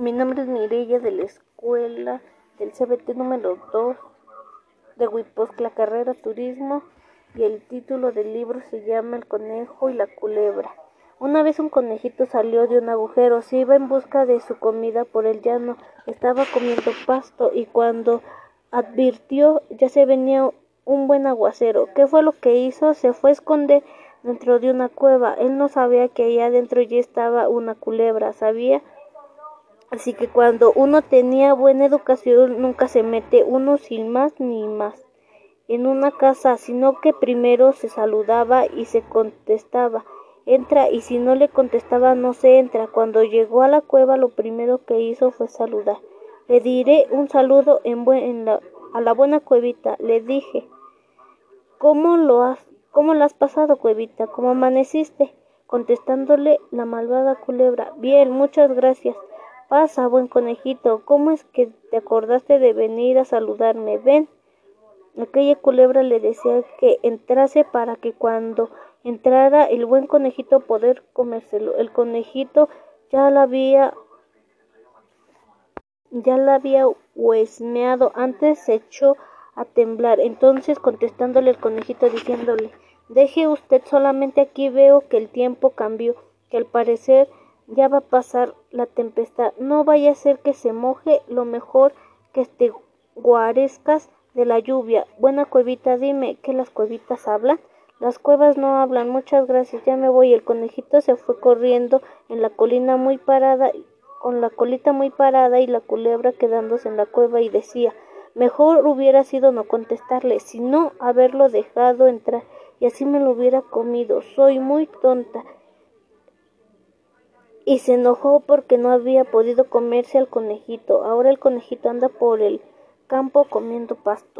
Mi nombre es Mireya de la escuela del CBT número 2 de Huipos, la carrera Turismo y el título del libro se llama El conejo y la culebra. Una vez un conejito salió de un agujero, se iba en busca de su comida por el llano, estaba comiendo pasto y cuando advirtió ya se venía un buen aguacero. ¿Qué fue lo que hizo? Se fue a esconder dentro de una cueva. Él no sabía que allá adentro ya estaba una culebra, sabía Así que cuando uno tenía buena educación nunca se mete uno sin más ni más en una casa, sino que primero se saludaba y se contestaba entra y si no le contestaba no se entra. Cuando llegó a la cueva lo primero que hizo fue saludar. Le diré un saludo a la buena cuevita. Le dije, ¿cómo lo has, cómo lo has pasado cuevita? ¿Cómo amaneciste? Contestándole la malvada culebra. Bien, muchas gracias. Pasa, buen conejito, ¿cómo es que te acordaste de venir a saludarme? Ven. Aquella culebra le decía que entrase para que cuando entrara el buen conejito poder comérselo. El conejito ya la había ya la había huesmeado antes se echó a temblar. Entonces contestándole el conejito diciéndole Deje usted solamente aquí veo que el tiempo cambió, que al parecer ya va a pasar la tempestad. No vaya a ser que se moje, lo mejor que te guarezcas de la lluvia. Buena cuevita, dime, ¿que las cuevitas hablan? Las cuevas no hablan, muchas gracias, ya me voy. El conejito se fue corriendo en la colina muy parada, con la colita muy parada y la culebra quedándose en la cueva y decía, mejor hubiera sido no contestarle, sino haberlo dejado entrar y así me lo hubiera comido. Soy muy tonta y se enojó porque no había podido comerse al conejito. Ahora el conejito anda por el campo comiendo pasto.